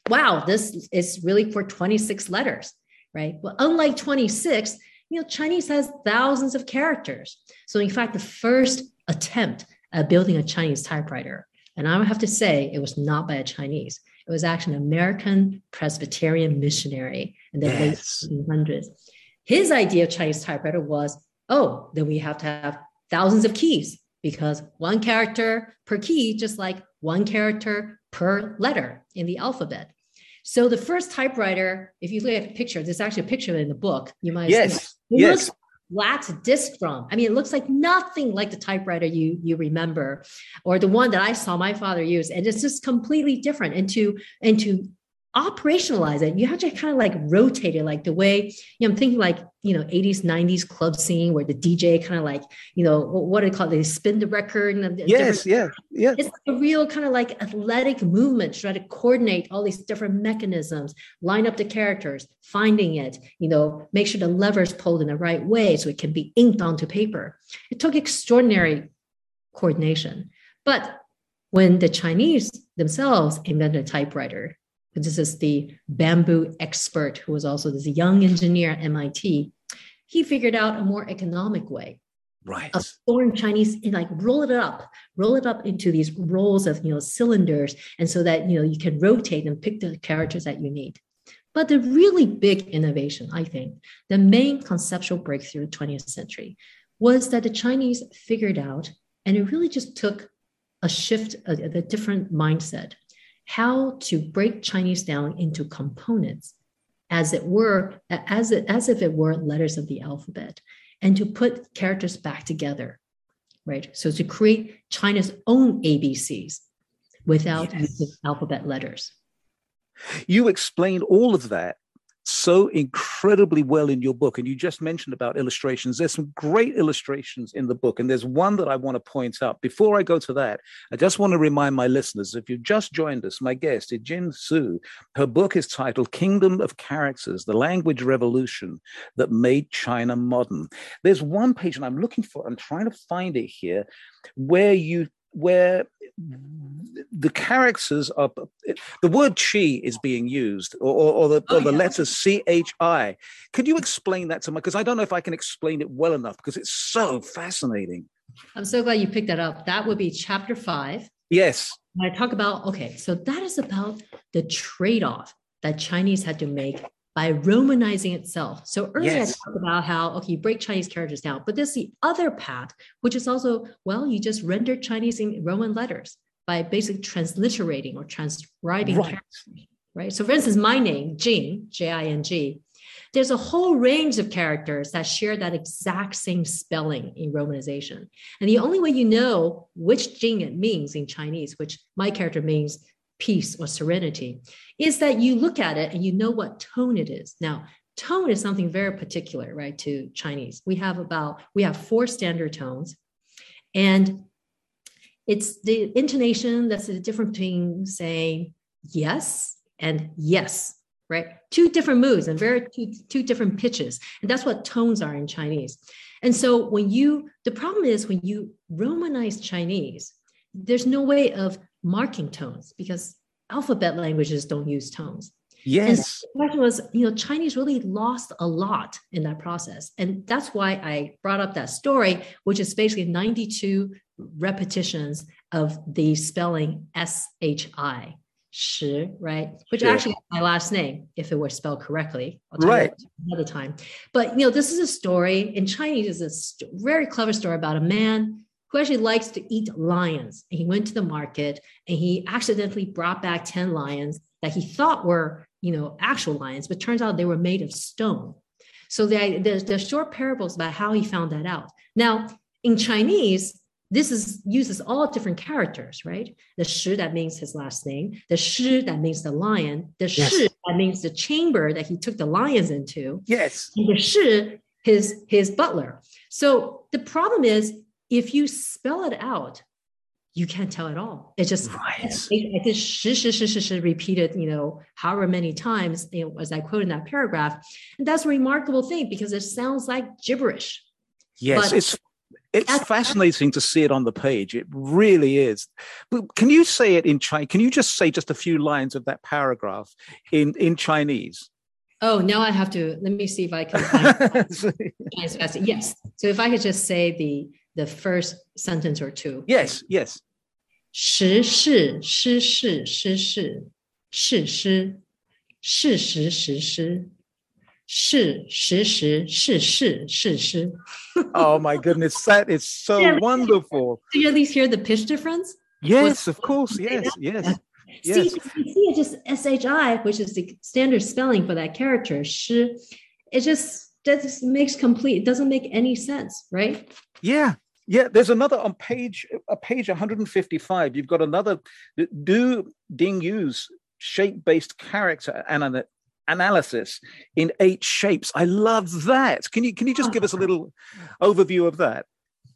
wow, this is really for 26 letters, right? Well, unlike 26, you know, Chinese has thousands of characters. So in fact, the first attempt at building a Chinese typewriter, and I have to say, it was not by a Chinese. It was actually an American Presbyterian missionary in the Yes. late 1800s. His idea of Chinese typewriter was, oh, then we have to have thousands of keys because one character per key, just like one character per letter in the alphabet. So the first typewriter, if you look at a picture, there's actually a picture in the book. You might have seen it. Yes. Yes. looks flat disc drum. I mean, it looks like nothing like the typewriter you you remember, or the one that I saw my father use, and it's just completely different. And to and to operationalize it, you have to kind of like rotate it, like the way you know. I'm thinking like you know 80s 90s club scene where the DJ kind of like you know what do they call it? They spin the record and the Yes. Yeah. Yeah. it's a real kind of like athletic movement to try to coordinate all these different mechanisms line up the characters finding it you know make sure the levers pulled in the right way so it can be inked onto paper it took extraordinary coordination but when the chinese themselves invented a typewriter this is the bamboo expert who was also this young engineer at mit he figured out a more economic way Right. of storing Chinese and like roll it up, roll it up into these rolls of you know cylinders, and so that you know you can rotate and pick the characters that you need. But the really big innovation, I think, the main conceptual breakthrough of the 20th century was that the Chinese figured out, and it really just took a shift, a, a different mindset, how to break Chinese down into components, as it were, as it, as if it were letters of the alphabet and to put characters back together, right? So to create China's own ABCs without Yes. using alphabet letters. You explain all of that so incredibly well in your book. And you just mentioned about illustrations. There's some great illustrations in the book. And there's one that I want to point out. Before I go to that, I just want to remind my listeners if you've just joined us, my guest is Jing Tsu. Her book is titled Kingdom of Characters The Language Revolution That Made China Modern. There's one page, and I'm looking for, I'm trying to find it here, where you where the characters are the word chi is being used or, or, or the, Oh, or the yeah. letters c-h-i could you explain that to me because i don't know if i can explain it well enough because it's so fascinating I'm so glad you picked that up. That would be chapter five. yes When I talk about, okay, so that is about the trade off that Chinese had to make by Romanizing itself. So earlier Yes. I talked about how, okay, you break Chinese characters down, but there's the other path, which is also, well, you just render Chinese in Roman letters by basically transliterating or transcribing Right. characters, right? So for instance, my name, Jing, J-I-N-G, there's a whole range of characters that share that exact same spelling in romanization. And the only way you know which Jing it means in Chinese, which my character means peace or serenity, is that you look at it and you know what tone it is. Now, tone is something very particular, right, to Chinese. We have about, we have four standard tones. And it's the intonation that's the difference between saying yes and yes, right? Two different moods and very two, two different pitches. And that's what tones are in Chinese. And so when you, the problem is when you Romanize Chinese, there's no way of marking tones because alphabet languages don't use tones. yes The question was, you know, Chinese really lost a lot in that process. And that's why I brought up that story, which is basically 92 repetitions of the spelling S H I, shi, right? Which Sure. actually is my last name, if it were spelled correctly. I'll tell you Right. Another time. But, you know, this is a story in Chinese, is a very clever story about a man who actually likes to eat lions. And he went to the market and he accidentally brought back 10 lions that he thought were, you know, actual lions, but turns out they were made of stone. So the, the, the short parables about how he found that out. Now, in Chinese, this is uses all different characters, right? The shi that means his last name, the shi that means the lion, the Yes. shi that means the chamber that he took the lions into, yes and the shi his his butler. So the problem is if you spell it out, you can't tell at all. It just I just shi, shi, shi, shi, repeated, you know, however many times, you know, as I quote in that paragraph. And that's a remarkable thing because it sounds like gibberish. yes but- it's it's fascinating to see it on the page it really is but can you say it in Chinese? can you just say just a few lines of that paragraph in in chinese Oh, now I have to let me see if I can Chinese. Yes. So if I could just say the the first sentence or two. yes yes 时是诗是诗是 是诗，事实实施，是实实是是是诗。 Oh my goodness, that is so Yeah. wonderful. Do you at least hear the pitch difference? Yes, of course. Yes, yes. Yes. See, you see it just SHI, which is the standard spelling for that character, 诗. It just that just makes complete, it doesn't make any sense, right? Yeah. yeah, there's another on page uh, page 155. You've got another do Ding Yu's shape-based character ana- analysis in eight shapes. I love that. Can you can you just give us a little overview of that?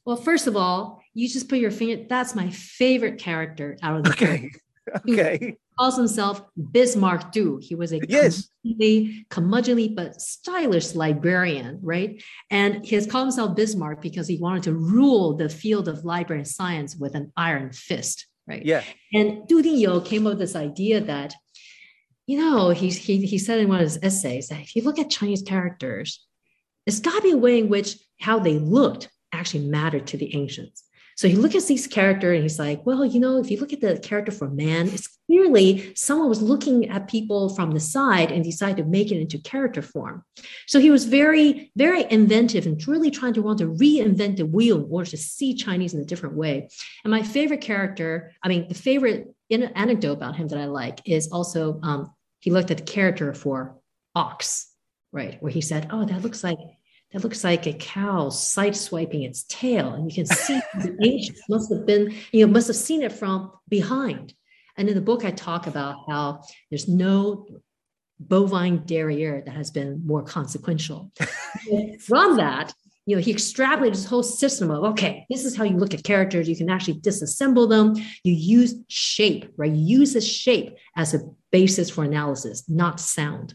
Well, first of all, you just put your finger, that's my favorite character out of the book. Okay. Calls himself Bismarck Du. He was a Yes. curmudgeonly, curmudgeonly but stylish librarian, right? And he has called himself Bismarck because he wanted to rule the field of library science with an iron fist, right? Yeah. And Du Dingyou came up with this idea that, you know, he, he, he said in one of his essays that if you look at Chinese characters, it's got to be a way in which how they looked actually mattered to the ancients. So he looks at these character and he's like, well, you know, if you look at the character for man, it's clearly someone was looking at people from the side and decided to make it into character form. So he was very, very inventive and really trying to want to reinvent the wheel in order to see Chinese in a different way. And my favorite character, I mean, the favorite anecdote about him that I like is also um, he looked at the character for ox, right? Where he said, oh, that looks like that looks like a cow side swiping its tail. And you can see the ancients must have been, you know, must have seen it from behind. And in the book, I talk about how there's no bovine derriere that has been more consequential. from that, you know, he extrapolated his whole system of, okay, this is how you look at characters. You can actually disassemble them. You use shape, right? You use the shape as a basis for analysis, not sound.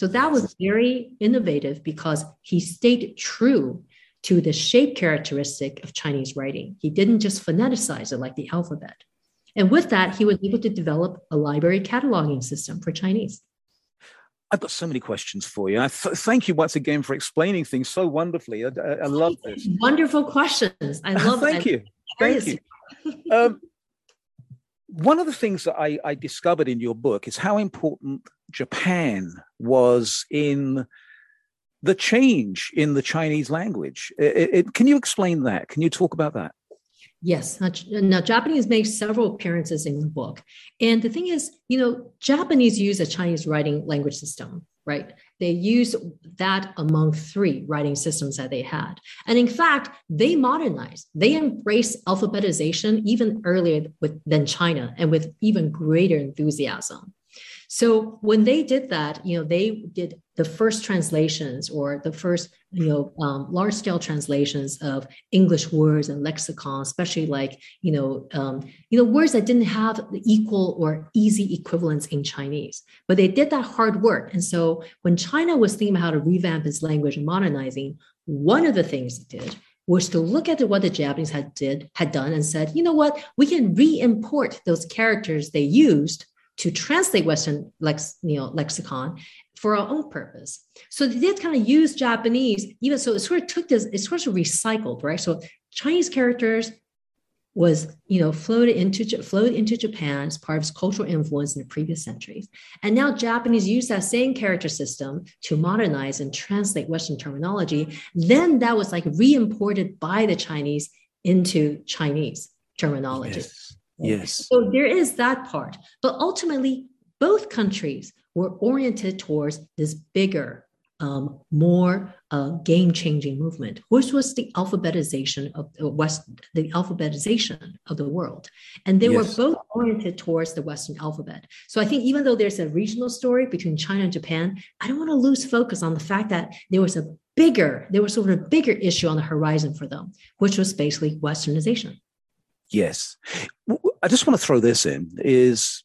So that was very innovative because he stayed true to the shape characteristic of Chinese writing. He didn't just phoneticize it like the alphabet. And with that, he was able to develop a library cataloging system for Chinese. I've got so many questions for you. I th- thank you once again for explaining things so wonderfully. I, I, I love this. Wonderful questions. I love thank I- you. Thank you. Um, one of the things that I, I discovered in your book is how important Japan was in the change in the Chinese language. It- it- can you explain that? Can you talk about that? Yes. Now, Japanese makes several appearances in the book. And the thing is, you know, Japanese use a Chinese writing language system, right? They use that among three writing systems that they had. And in fact, they modernized, they embraced alphabetization even earlier with, than China and with even greater enthusiasm. So when they did that, you know, they did the first translations or the first, you know, um, large scale translations of English words and lexicon, especially like, you know, um, you know, words that didn't have the equal or easy equivalents in Chinese. But they did that hard work. And so when China was thinking about how to revamp its language and modernizing, one of the things it did was to look at what the Japanese had did had done and said, you know what, we can re-import those characters they used to translate Western lex, you know, lexicon for our own purpose. So they did kind of use Japanese, even so it sort of took this, it sort of recycled, right? So Chinese characters was, you know, floated into flowed into Japan as part of its cultural influence in the previous centuries. And now Japanese use that same character system to modernize and translate Western terminology. Then that was like re-imported by the Chinese into Chinese terminology. Yes. yes. So there is that part. But ultimately, both countries were oriented towards this bigger, um, more uh, game-changing movement, which was the alphabetization of the West, the alphabetization of the world, and they Yes. were both oriented towards the Western alphabet. So I think even though there's a regional story between China and Japan, I don't want to lose focus on the fact that there was a bigger, there was sort of a bigger issue on the horizon for them, which was basically Westernization. Yes. I just want to throw this in is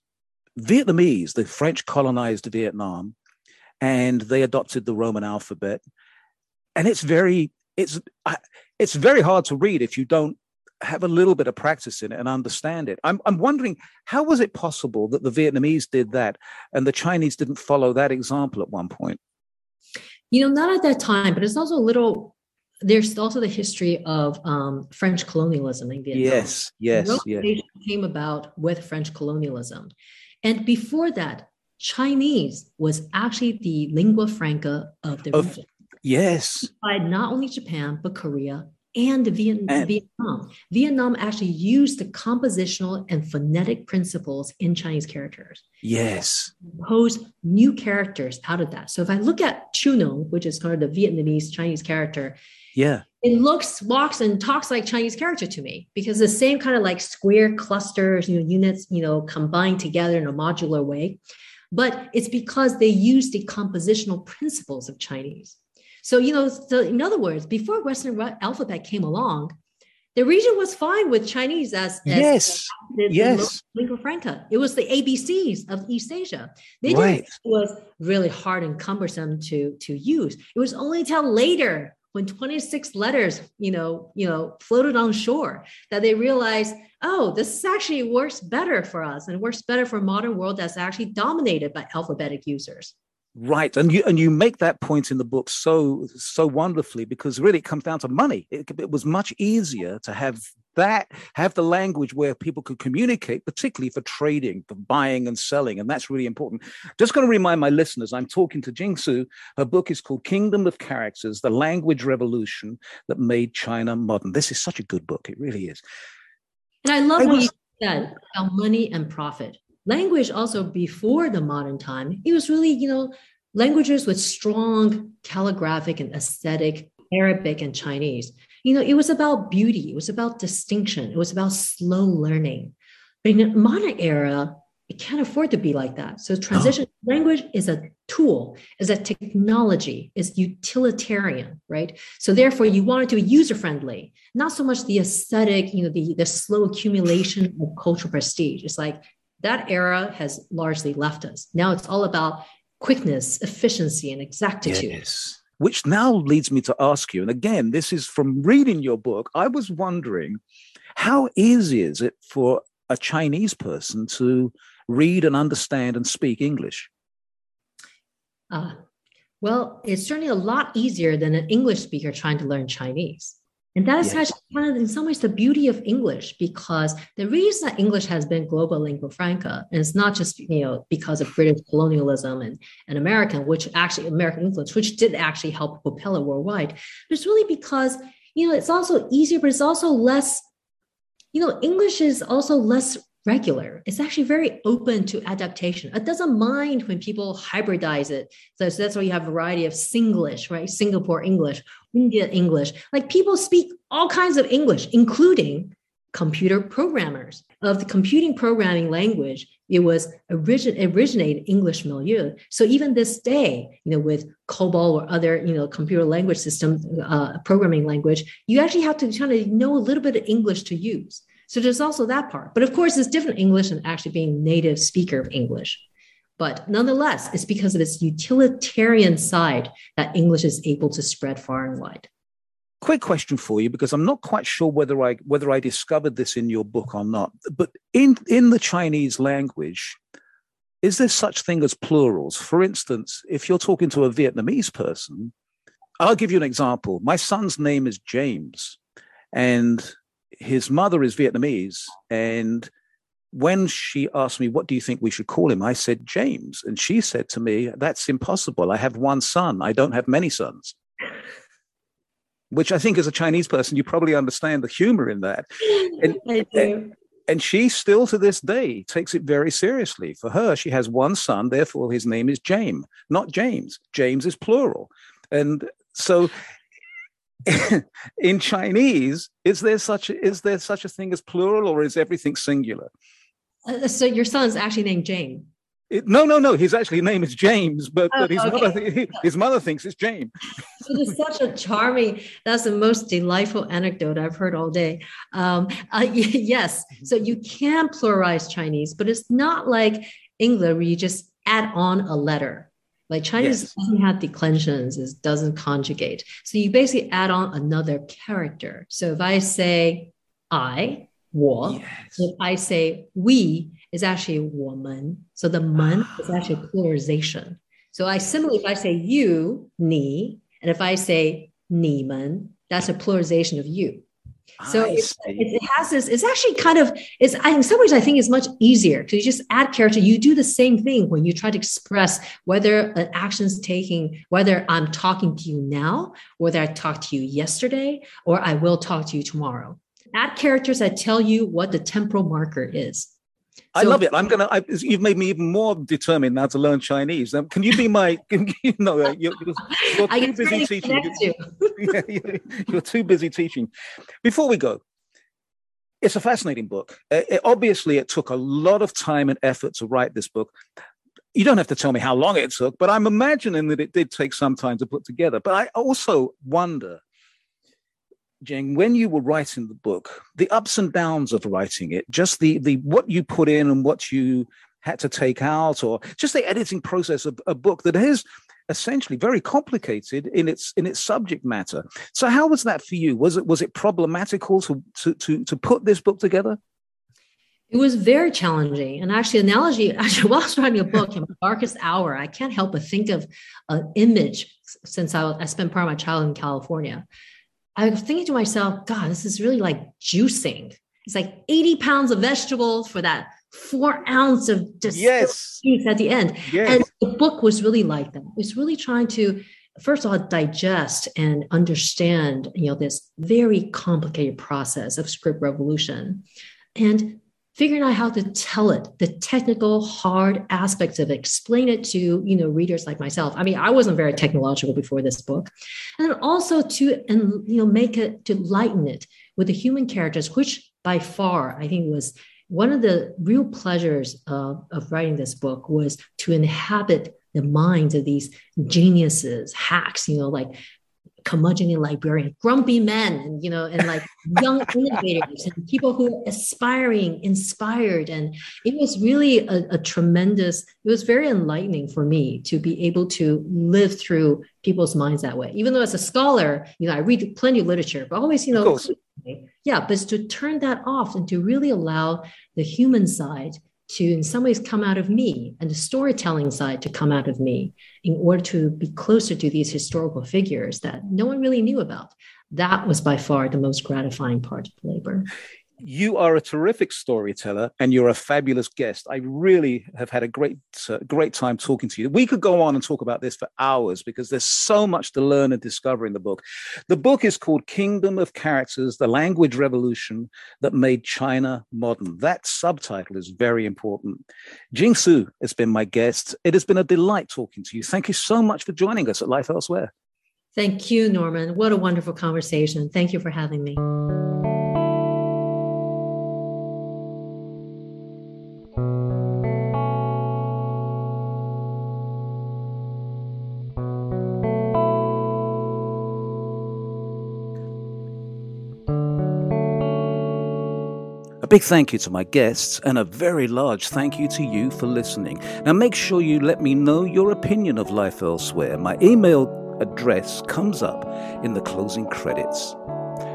Vietnamese, the French colonized Vietnam and they adopted the Roman alphabet. And it's very it's it's very hard to read if you don't have a little bit of practice in it and understand it. I'm I'm wondering how was it possible that the Vietnamese did that and the Chinese didn't follow that example at one point? You know, not at that time, but it's also a little. There's also the history of um, French colonialism in Vietnam. Yes, yes, yes. Came about with French colonialism, and before that, Chinese was actually the lingua franca of the Of- region Yes. by not only Japan but Korea and Viet- And- Vietnam. Vietnam actually used the compositional and phonetic principles in Chinese characters, Yes. pose new characters out of that. So if I look at Chu Nom, which is kind of the Vietnamese Chinese character, Yeah. It looks, walks, and talks like Chinese character to me because the same kind of like square clusters, you know, units, you know, combined together in a modular way. But it's because they use the compositional principles of Chinese. So, you know, so in other words, before Western alphabet came along, the region was fine with Chinese as, as Yes. Yes. lingua franca. It was the ABCs of East Asia. They didn't Right. it was really hard and cumbersome to to use. It was only till later when 26 letters, you know, you know, floated on shore that they realized, oh, this actually works better for us and works better for a modern world that's actually dominated by alphabetic users. Right, and you and you make that point in the book so so wonderfully because really it comes down to money. It, it was much easier to have that have the language where people could communicate, particularly for trading, for buying and selling, and that's really important. Just going to remind my listeners, I'm talking to Jing Jingsu. Her book is called Kingdom of Characters: The Language Revolution That Made China Modern. This is such a good book; it really is. And I love I what was- you said about money and profit. Language also before the modern time, it was really, you know, languages with strong calligraphic and aesthetic, Arabic and Chinese. You know, it was about beauty, it was about distinction, it was about slow learning. But in the modern era, it can't afford to be like that. So transition language is a tool, is a technology, is utilitarian, right? So therefore, you want it to be user-friendly, not so much the aesthetic, you know, the, the slow accumulation of cultural prestige. It's like that era has largely left us. Now it's all about quickness, efficiency, and exactitude. Yes. Which now leads me to ask you, and again, this is from reading your book. I was wondering, how easy is it for a Chinese person to read and understand and speak English? Uh, well, it's certainly a lot easier than an English speaker trying to learn Chinese. And that is Yes. actually kind of, in some ways, the beauty of English, because the reason that English has been global lingua franca, and it's not just you know because of British colonialism and, and American, which actually American influence, which did actually help propel it worldwide, but it's really because you know it's also easier, but it's also less. You know, English is also less regular. It's actually very open to adaptation. It doesn't mind when people hybridize it. So, so that's why you have a variety of Singlish, right? Singapore English, India English. Like people speak all kinds of English, including computer programmers. Of the computing programming language, it was origin, originated English milieu. So even this day, you know, with COBOL or other, you know, computer language system uh, programming language, you actually have to kind of know a little bit of English to use. So there's also that part. But of course, it's different English than actually being native speaker of English. But nonetheless, it's because of its utilitarian side that English is able to spread far and wide. Quick question for you, because I'm not quite sure whether I whether I discovered this in your book or not. But in in the Chinese language, is there such thing as plurals? For instance, if you're talking to a Vietnamese person, I'll give you an example. My son's name is James, and his mother is Vietnamese. And when she asked me, What do you think we should call him? I said, James. And she said to me, That's impossible. I have one son. I don't have many sons. Which I think, as a Chinese person, you probably understand the humor in that. And- I do. And she still to this day takes it very seriously. For her, she has one son, therefore his name is James, not James. James is plural. And so in Chinese, is there such is there such a thing as plural or is everything singular? Uh, so your son's actually named Jane. It, no, no, no. His actually name is James, but, Oh, but his okay. mother his mother thinks it's James. It is such a charming. That's the most delightful anecdote I've heard all day. Um, uh, yes, so you can pluralize Chinese, but it's not like English where you just add on a letter. Like Chinese Yes. doesn't have declensions, it doesn't conjugate. So you basically add on another character. So if I say I, 我, Yes. if I say we, is actually 我们. So the 们 is actually a pluralization. So I similarly, if I say you, 你, and if I say 你们, that's a pluralization of you. So it, it, has this. It's actually kind of. It's in some ways I think it's much easier because you just add character. You do the same thing when you try to express whether an action's taking, whether I'm talking to you now, whether I talked to you yesterday, or I will talk to you tomorrow. Add characters that tell you what the temporal marker is. I love it. I'm gonna. I, you've made me even more determined now to learn Chinese. Um, can you be my? Can, you know, uh, you're, you're, you're too busy teaching. You. yeah, you're, you're, too busy teaching. Before we go, it's a fascinating book. It, it, obviously, it took a lot of time and effort to write this book. You don't have to tell me how long it took, but I'm imagining that it did take some time to put together. But I also wonder Jing, when you were writing the book, the ups and downs of writing it, just the the what you put in and what you had to take out, or just the editing process of a book that is essentially very complicated in its in its subject matter. So, how was that for you? Was it was it problematical to to to, to put this book together? It was very challenging. And actually, analogy, actually, while I was writing a book in my darkest hour, I can't help but think of an image since I, I spent part of my childhood in California. I was thinking to myself, God, this is really like juicing. It's like 80 pounds of vegetables for that four ounce of just yes. at the end. Yes. And the book was really like that. It was really trying to, first of all, digest and understand, you know, this very complicated process of script revolution. And figuring out how to tell it the technical hard aspects of it explain it to you know readers like myself. I mean i wasn't very technological before this book. And also to and you know make it to lighten it with the human characters which by far i think was one of the real pleasures of, of writing this book was to inhabit the minds of these geniuses hacks you know like curmudgeonly librarian, grumpy men, and you know, and like young innovators and people who are aspiring, inspired. And it was really a, a, tremendous, it was very enlightening for me to be able to live through people's minds that way. Even though as a scholar, you know, I read plenty of literature, but always, you know, yeah, but to turn that off and to really allow the human side to in some ways come out of me and the storytelling side to come out of me in order to be closer to these historical figures that no one really knew about. That was by far the most gratifying part of labor you are a terrific storyteller and you're a fabulous guest. I really have had a great, uh, great time talking to you. We could go on and talk about this for hours because there's so much to learn and discover in the book. The book is called Kingdom of Characters The Language Revolution That Made China Modern. That subtitle is very important. Jing Tsu has been my guest. It has been a delight talking to you. Thank you so much for joining us at Life Elsewhere. Thank you, Norman. What a wonderful conversation. Thank you for having me. Big thank you to my guests and a very large thank you to you for listening. Now make sure you let me know your opinion of life elsewhere. My email address comes up in the closing credits.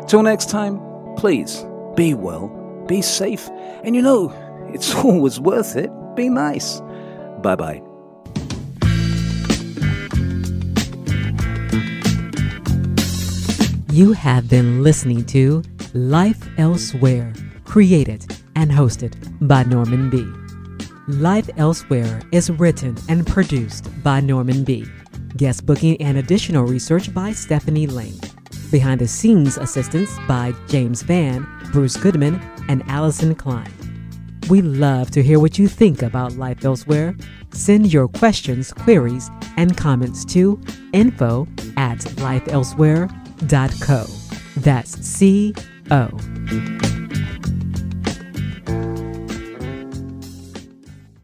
Till next time, please be well, be safe, and you know, it's always worth it. Be nice. Bye bye. You have been listening to Life Elsewhere created and hosted by Norman B. Life Elsewhere is written and produced by Norman B. Guest booking and additional research by Stephanie Lane. Behind the scenes assistance by James Van, Bruce Goodman, and Allison Klein. We love to hear what you think about Life Elsewhere. Send your questions, queries, and comments to info at lifeelsewhere.co. That's C O.